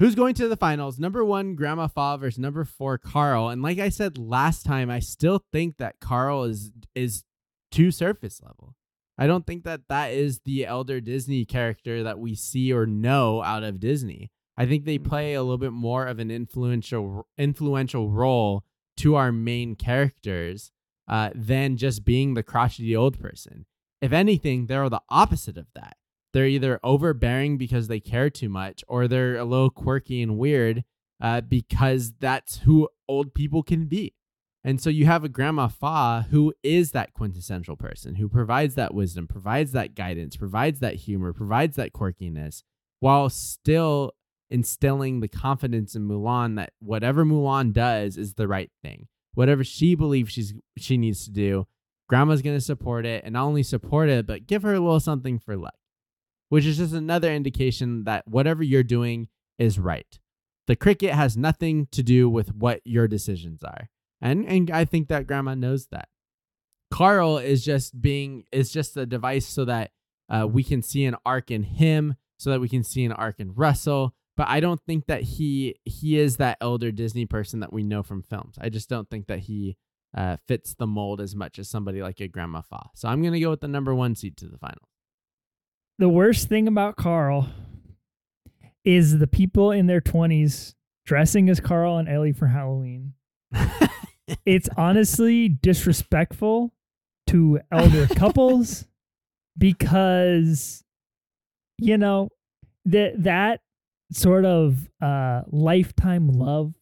[SPEAKER 4] Who's going to the finals? Number one, Grandma Fa versus number four, Carl. And like I said last time, I still think that Carl is is too surface level. I don't think that that is the elder Disney character that we see or know out of Disney. I think they play a little bit more of an influential influential role to our main characters uh, than just being the crotchety old person. If anything, they're the opposite of that they're either overbearing because they care too much or they're a little quirky and weird uh, because that's who old people can be. And so you have a grandma Fa who is that quintessential person who provides that wisdom, provides that guidance, provides that humor, provides that quirkiness while still instilling the confidence in Mulan that whatever Mulan does is the right thing. Whatever she believes she's she needs to do, grandma's going to support it and not only support it but give her a little something for luck. which is just another indication that whatever you're doing is right. The cricket has nothing to do with what your decisions are. And and I think that grandma knows that. Carl is just being is just a device so that uh, we can see an arc in him, so that we can see an arc in Russell. But I don't think that he he is that elder Disney person that we know from films. I just don't think that he uh, fits the mold as much as somebody like a Grandma Fa. So I'm gonna go with the number one seed to the final.
[SPEAKER 3] the worst thing about Carl is the people in their 20s dressing as Carl and Ellie for Halloween. [LAUGHS] It's honestly disrespectful to elder [LAUGHS] couples because you know that that sort of uh lifetime love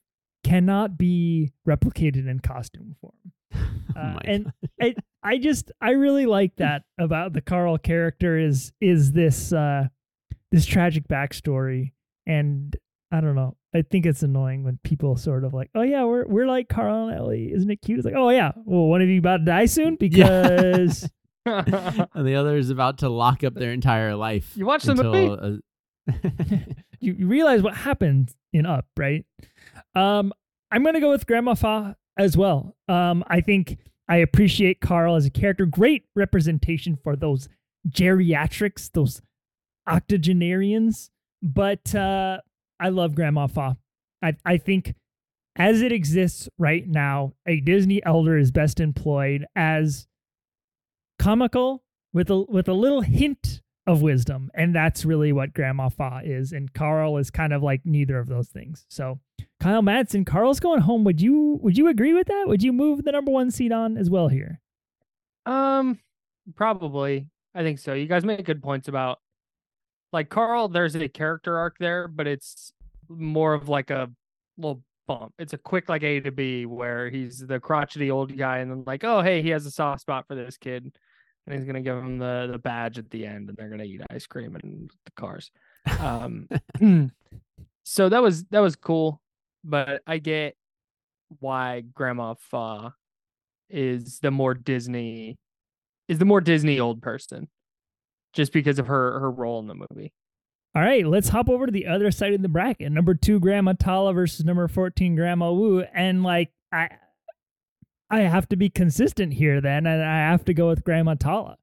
[SPEAKER 3] cannot be replicated in costume form. [LAUGHS]
[SPEAKER 4] Oh
[SPEAKER 3] Uh,
[SPEAKER 4] my
[SPEAKER 3] and I I just I really like that about the Carl character is is this uh this tragic backstory and I don't know. I think it's annoying when people sort of like, oh yeah, we're we're like Carl and Ellie, isn't it cute? It's like, oh yeah, well one of you about to die soon because [LAUGHS] [LAUGHS]
[SPEAKER 4] and the other is about to lock up their entire life.
[SPEAKER 5] You watched the
[SPEAKER 4] until, uh, [LAUGHS]
[SPEAKER 3] you, you realize what happened in Up, right? Um, I'm gonna go with Grandma Fa as well. Um, I think I appreciate Carl as a character. Great representation for those geriatrics, those octogenarians. But uh, I love Grandma Fa. I I think as it exists right now, a Disney elder is best employed as comical with a with a little hint of wisdom, and that's really what Grandma Fa is. And Carl is kind of like neither of those things. So Kyle Madsen, Carl's going home. Would you would you agree with that? Would you move the number one seat on as well here?
[SPEAKER 5] um probably I think so. You guys make good points about like Carl. There's a character arc there, but it's more of like a little bump. It's a quick like A to B where he's the crotchety old guy, and then like, oh hey, he has a soft spot for this kid, and he's gonna give him the the badge at the end, and they're gonna eat ice cream and the cars. Um, [LAUGHS] [CLEARS THROAT] so that was that was cool, but I get why Grandma Fa is the more Disney is the more Disney old person, just because of her her role in the movie.
[SPEAKER 3] All right, let's hop over to the other side of the bracket. Number two, Grandma Tala versus number fourteen, Grandma Wu, and like I, I have to be consistent here then, and I have to go with Grandma Tala.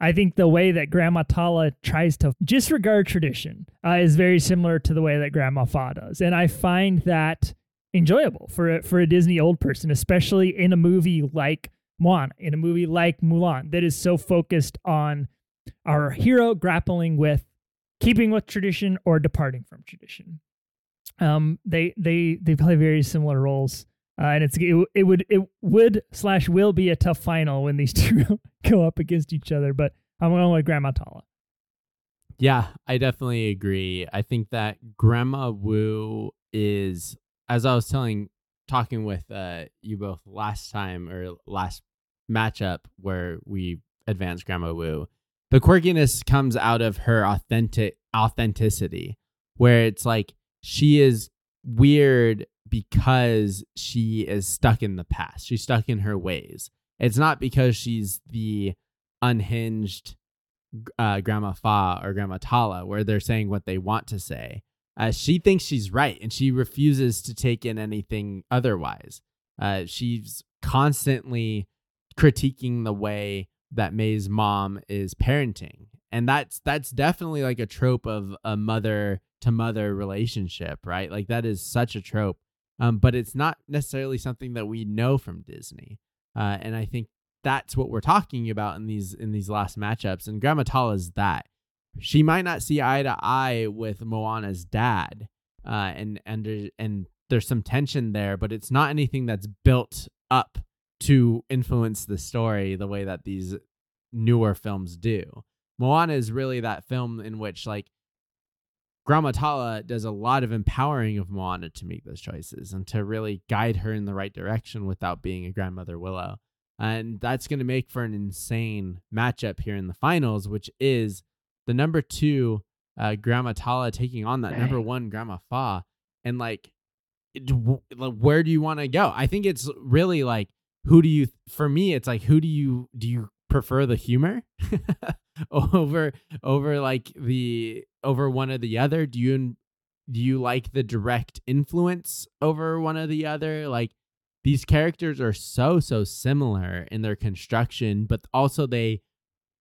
[SPEAKER 3] I think the way that Grandma Tala tries to disregard tradition uh, is very similar to the way that Grandma Fa does, and I find that enjoyable for a, for a Disney old person, especially in a movie like Moana, in a movie like Mulan, that is so focused on our hero grappling with keeping with tradition or departing from tradition. Um, they they they play very similar roles, uh, and it's it, it would it would slash will be a tough final when these [LAUGHS] two go up against each other. But I'm going with Grandma Tala.
[SPEAKER 4] Yeah, I definitely agree. I think that Grandma Wu is as I was telling, talking with uh, you both last time or last matchup where we advanced Grandma Wu, the quirkiness comes out of her authentic authenticity, where it's like she is weird because she is stuck in the past. She's stuck in her ways. It's not because she's the unhinged uh, Grandma Fa or Grandma Tala, where they're saying what they want to say. Uh, she thinks she's right and she refuses to take in anything otherwise. Uh, she's constantly critiquing the way that Mei's mom is parenting. And that's that's definitely like a trope of a mother to mother relationship, right? Like that is such a trope. Um, but it's not necessarily something that we know from Disney. Uh, and I think that's what we're talking about in these in these last matchups. And Grandma Tala is that she might not see eye to eye with Moana's dad, uh, and and and there's some tension there, but it's not anything that's built up to influence the story the way that these newer films do. Moana is really that film in which like Grandma Tala does a lot of empowering of Moana to make those choices and to really guide her in the right direction without being a grandmother willow. And that's going to make for an insane matchup here in the finals, which is the number two uh, Grandma Tala taking on that Dang. number one Grandma Fa, and like, it, where do you want to go? I think it's really like who do you? For me, it's like who do you do you prefer the humor [LAUGHS] over over like the over one or the other? Do you do you like the direct influence over one or the other? Like these characters are so so similar in their construction, but also they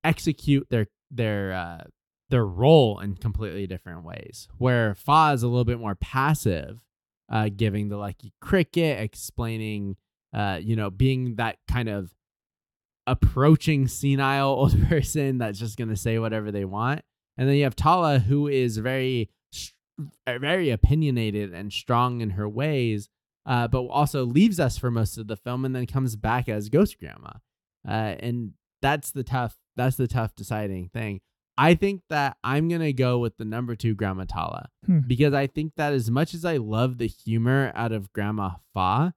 [SPEAKER 4] execute their their uh, their role in completely different ways. Where Fa is a little bit more passive, uh, giving the lucky cricket, explaining, uh, you know, being that kind of approaching senile [LAUGHS] old person that's just gonna say whatever they want. And then you have Tala, who is very, very opinionated and strong in her ways, uh, but also leaves us for most of the film and then comes back as Ghost Grandma. Uh, and that's the tough that's the tough deciding thing. I think that I'm gonna go with the number two Grandma Tala hmm. because I think that as much as I love the humor out of Grandma Fa,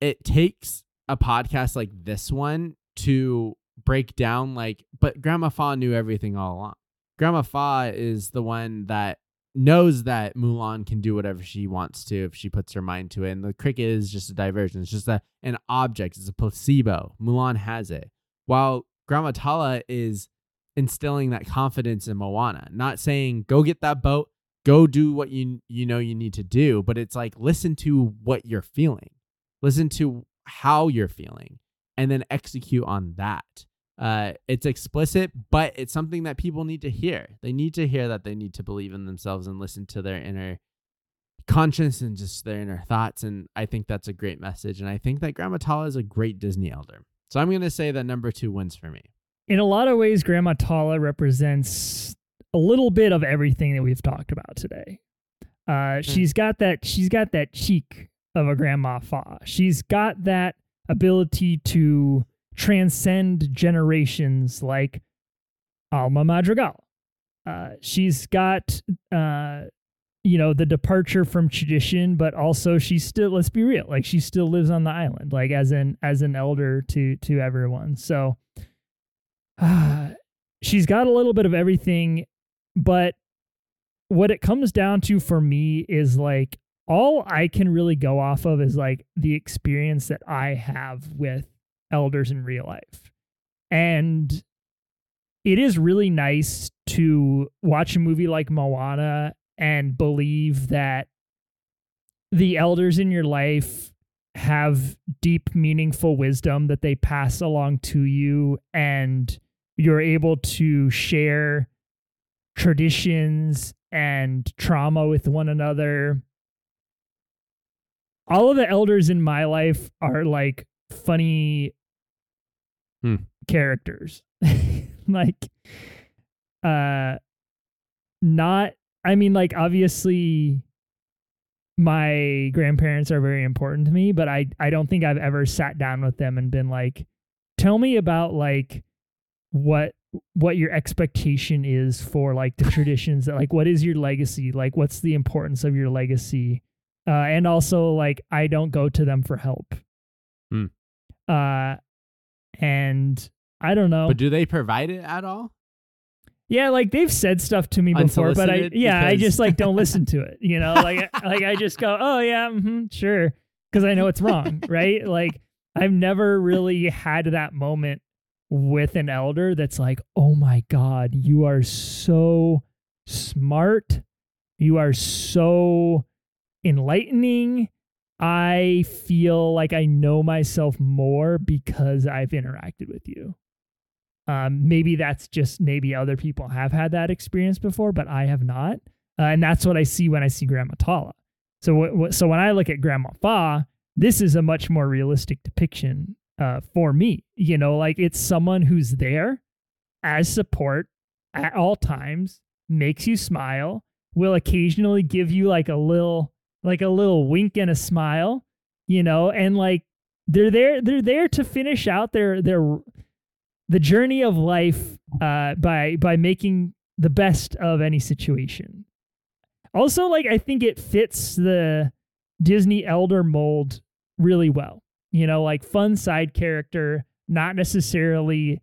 [SPEAKER 4] it takes a podcast like this one to break down like, but Grandma Fa knew everything all along. Grandma Fa is the one that knows that Mulan can do whatever she wants to if she puts her mind to it. And the cricket is just a diversion. It's just a, an object. It's a placebo. Mulan has it. While Grandma Tala is instilling that confidence in Moana, not saying go get that boat, go do what you you know you need to do, but it's like listen to what you're feeling. Listen to how you're feeling and then execute on that. Uh, it's explicit, but it's something that people need to hear. They need to hear that they need to believe in themselves and listen to their inner conscience and just their inner thoughts. And I think that's a great message. And I think that Grandma Tala is a great Disney elder. So I'm going to say that number two wins for me.
[SPEAKER 3] In a lot of ways, Grandma Tala represents a little bit of everything that we've talked about today. Uh, mm. She's got that. She's got that cheek of a Grandma Fa. She's got that ability to transcend generations like Alma Madrigal. Uh, she's got uh, you know the departure from tradition but also she's still let's be real like she still lives on the island like as an as an elder to to everyone so uh, [SIGHS] she's got a little bit of everything but what it comes down to for me is like all i can really go off of is like the experience that i have with elders in real life and it is really nice to watch a movie like Moana and believe that the elders in your life have deep, meaningful wisdom that they pass along to you, and you're able to share traditions and trauma with one another. All of the elders in my life are like funny
[SPEAKER 4] Hmm.
[SPEAKER 3] characters. [LAUGHS] like, uh, not I mean, like, obviously, my grandparents are very important to me, but I, I don't think I've ever sat down with them and been like, tell me about like what what your expectation is for like the [LAUGHS] traditions that like what is your legacy like what's the importance of your legacy uh and also like i don't go to them for help
[SPEAKER 4] Hmm.
[SPEAKER 3] uh and i don't know
[SPEAKER 4] But do they provide it at all?
[SPEAKER 3] yeah, like they've said stuff to me before, but I yeah, I just like don't [LAUGHS] listen to it. You know, like like I just go, oh yeah, hmm sure, because I know it's wrong, [LAUGHS] right? Like I've never really had that moment with an elder that's like, oh my god, you are so smart, you are so enlightening. I feel like I know myself more because I've interacted with you. Um, maybe that's just maybe other people have had that experience before, but I have not. Uh, and that's what I see when I see Grandma Tala. So, wh- wh- so when I look at Grandma Fa, this is a much more realistic depiction uh, for me. You know, like it's someone who's there as support at all times, makes you smile, will occasionally give you like a little, like a little wink and a smile. You know, and like they're there, they're there to finish out their their the journey of life uh, by by making the best of any situation. Also, like I think it fits the Disney elder mold really well. You know, like fun side character, not necessarily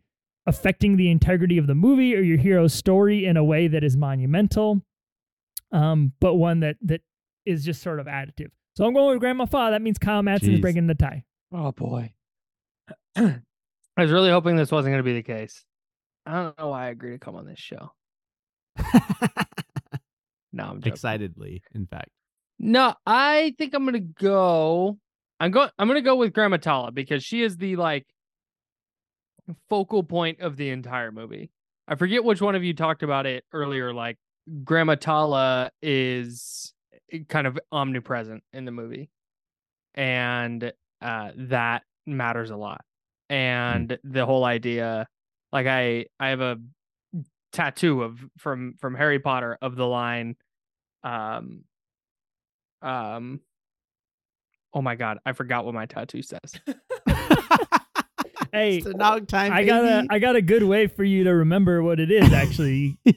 [SPEAKER 3] affecting the integrity of the movie or your hero's story in a way that is monumental, um, but one that that is just sort of additive. So I'm going with Grandma Fa. That means Kyle Madsen is
[SPEAKER 4] Jeez.
[SPEAKER 3] breaking the tie.
[SPEAKER 5] Oh boy. [CLEARS THROAT] I was really hoping this wasn't going to be the case. I don't know why I agreed to come on this show. [LAUGHS] No, I'm joking.
[SPEAKER 4] Excitedly, in fact.
[SPEAKER 5] No, I think I'm gonna go. I'm going. I'm gonna go with Grandma Tala because she is the like focal point of the entire movie. I forget which one of you talked about it earlier. Like Grandma Tala is kind of omnipresent in the movie, and uh, that matters a lot. And the whole idea, like I, I have a tattoo of from from Harry Potter of the line, um, um. Oh my god, I forgot what my tattoo says. [LAUGHS]
[SPEAKER 3] Hey,
[SPEAKER 4] It's a dog time.
[SPEAKER 3] I got a I got a good way for you to remember what it is actually. [LAUGHS]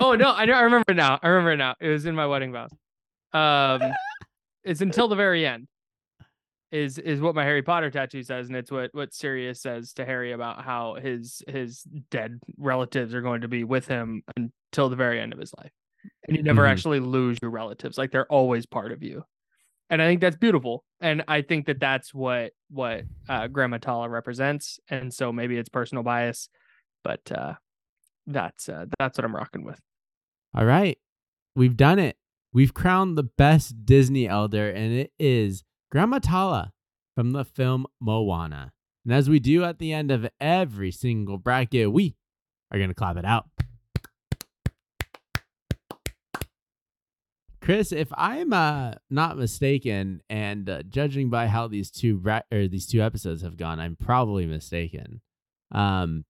[SPEAKER 5] Oh no, I. I remember it now. I remember it now. It was in my wedding vows. Um, [LAUGHS] it's until the very end. Is is what my Harry Potter tattoo says, and it's what what Sirius says to Harry about how his his dead relatives are going to be with him until the very end of his life, and you never
[SPEAKER 4] Mhm.
[SPEAKER 5] actually lose your relatives. Like they're always part of you, and I think that's beautiful. And I think that that's what what uh, Grandma Tala represents. And so maybe it's personal bias, but uh, that's uh, that's what I'm rocking with.
[SPEAKER 4] All right. We've done it. We've crowned the best Disney elder, and it is Grandma Tala from the film Moana. And as we do at the end of every single bracket, we are going to clap it out. Chris, if I'm uh, not mistaken, and uh, judging by how these two bra- or these two episodes have gone, I'm probably mistaken. Um,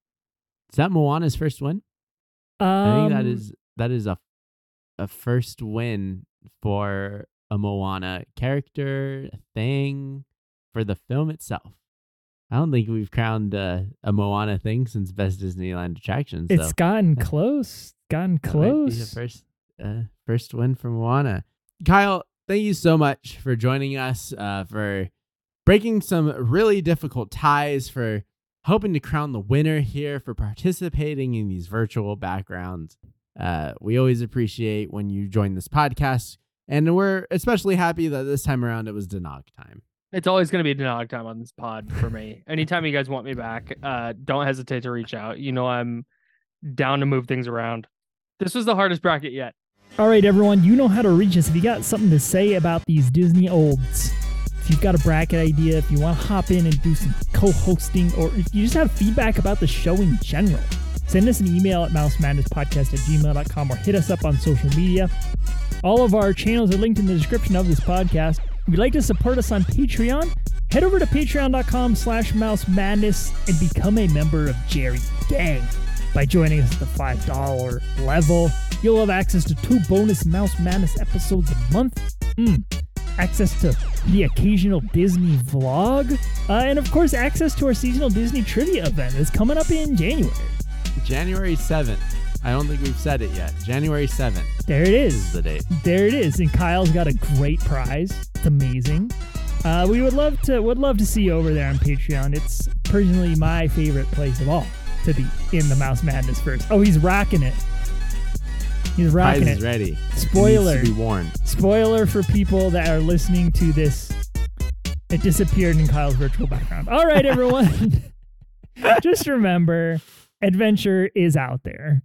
[SPEAKER 4] is that Moana's first win? I think that
[SPEAKER 3] Um,
[SPEAKER 4] is that is a a first win for a Moana character thing for the film itself. I don't think we've crowned uh, a Moana thing since best Disneyland attraction. So
[SPEAKER 3] It's gotten [LAUGHS] close. Gotten close.
[SPEAKER 4] first uh, first win for Moana. Kyle, thank you so much for joining us. Uh, for breaking some really difficult ties. For hoping to crown the winner here. For participating in these virtual backgrounds. Uh, we always appreciate when you join this podcast, and we're especially happy that this time around it was Denog time.
[SPEAKER 5] It's always going to be Denog time on this pod for me. Anytime you guys want me back, uh, don't hesitate to reach out. You know I'm down to move things around. This was the hardest bracket yet.
[SPEAKER 3] All right, everyone, you know how to reach us. If you got something to say about these Disney olds, if you've got a bracket idea, if you want to hop in and do some co-hosting, or if you just have feedback about the show in general, send us an email at mousemadnesspodcast at gmail.com or hit us up on social media. All of our channels are linked in the description of this podcast. If you'd like to support us on Patreon, head over to patreon.com slash mouse madness and become a member of Geri's Gang. By joining us at the $5 level, you'll have access to two bonus Mouse Madness episodes a month. Mm. Access to the occasional Disney vlog, uh, and of course, access to our seasonal Disney trivia event that's coming up in January.
[SPEAKER 4] January seventh. I don't think we've said it yet. January seventh
[SPEAKER 3] There it
[SPEAKER 4] is
[SPEAKER 3] is.
[SPEAKER 4] the date.
[SPEAKER 3] There it is. And Kyle's got a great prize. It's amazing. Uh, we would love to would love to see you over there on Patreon. It's personally my favorite place of all to be in the Mouse Madness first. Oh, he's rocking it. He's
[SPEAKER 4] Prize
[SPEAKER 3] rocking
[SPEAKER 4] is
[SPEAKER 3] it.
[SPEAKER 4] ready. It needs
[SPEAKER 3] Spoiler.
[SPEAKER 4] to be worn.
[SPEAKER 3] Spoiler for people that are listening to this. It disappeared in Kyle's virtual background. All right, everyone. [LAUGHS] [LAUGHS] Just remember, adventure is out there.